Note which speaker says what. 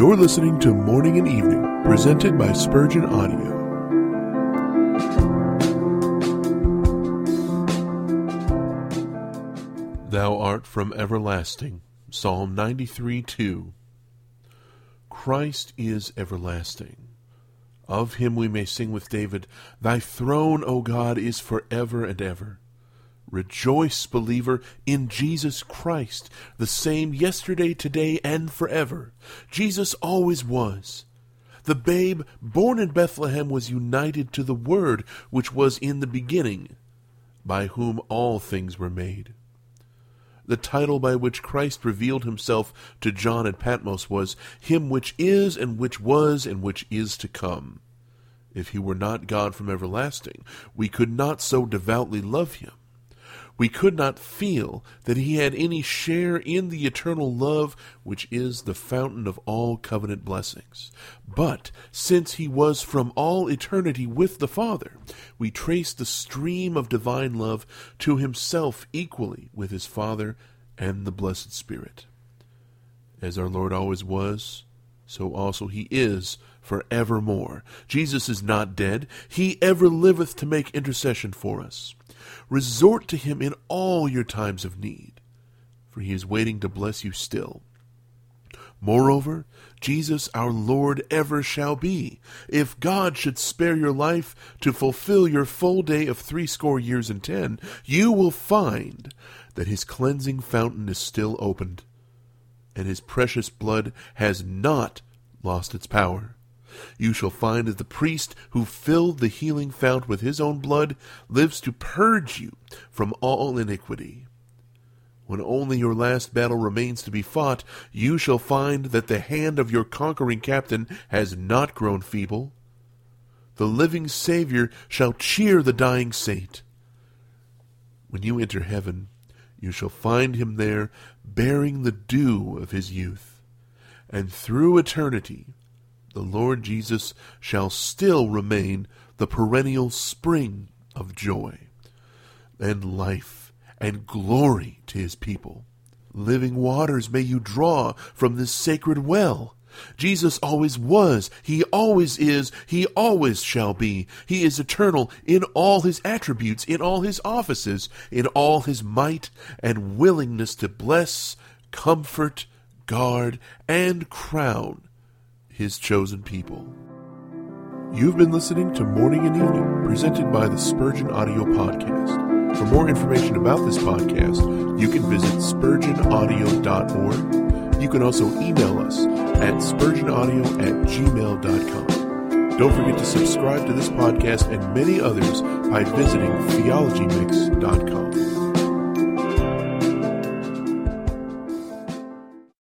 Speaker 1: You're listening to Morning and Evening, presented by Spurgeon Audio. Thou art from everlasting. Psalm 93 2. Christ is everlasting. Of him we may sing with David, Thy throne, O God, is forever and ever. Rejoice, believer, in Jesus Christ, the same yesterday, today, and forever. Jesus always was. The babe born in Bethlehem was united to the Word which was in the beginning, by whom all things were made. The title by which Christ revealed himself to John at Patmos was Him which is, and which was, and which is to come. If he were not God from everlasting, we could not so devoutly love him. We could not feel that he had any share in the eternal love which is the fountain of all covenant blessings. But since he was from all eternity with the Father, we trace the stream of divine love to himself equally with his Father and the blessed Spirit. As our Lord always was, so also he is for evermore. Jesus is not dead. He ever liveth to make intercession for us. Resort to him in all your times of need, for he is waiting to bless you still. Moreover, Jesus our Lord ever shall be. If God should spare your life to fulfill your full day of threescore years and ten, you will find that his cleansing fountain is still opened, and his precious blood has not lost its power. You shall find that the priest who filled the healing fount with his own blood lives to purge you from all iniquity. When only your last battle remains to be fought, you shall find that the hand of your conquering captain has not grown feeble. The living Savior shall cheer the dying saint. When you enter heaven, you shall find him there bearing the dew of his youth. And through eternity, the Lord Jesus shall still remain the perennial spring of joy and life and glory to his people. Living waters may you draw from this sacred well. Jesus always was, he always is, he always shall be. He is eternal in all his attributes, in all his offices, in all his might and willingness to bless, comfort, guard, and crown his chosen people. You've been listening to Morning and Evening, presented by the Spurgeon Audio Podcast. For more information about this podcast, you can visit spurgeonaudio.org. You can also email us at spurgeonaudio at gmail.com. Don't forget to subscribe to this podcast and many others by visiting theologymix.com.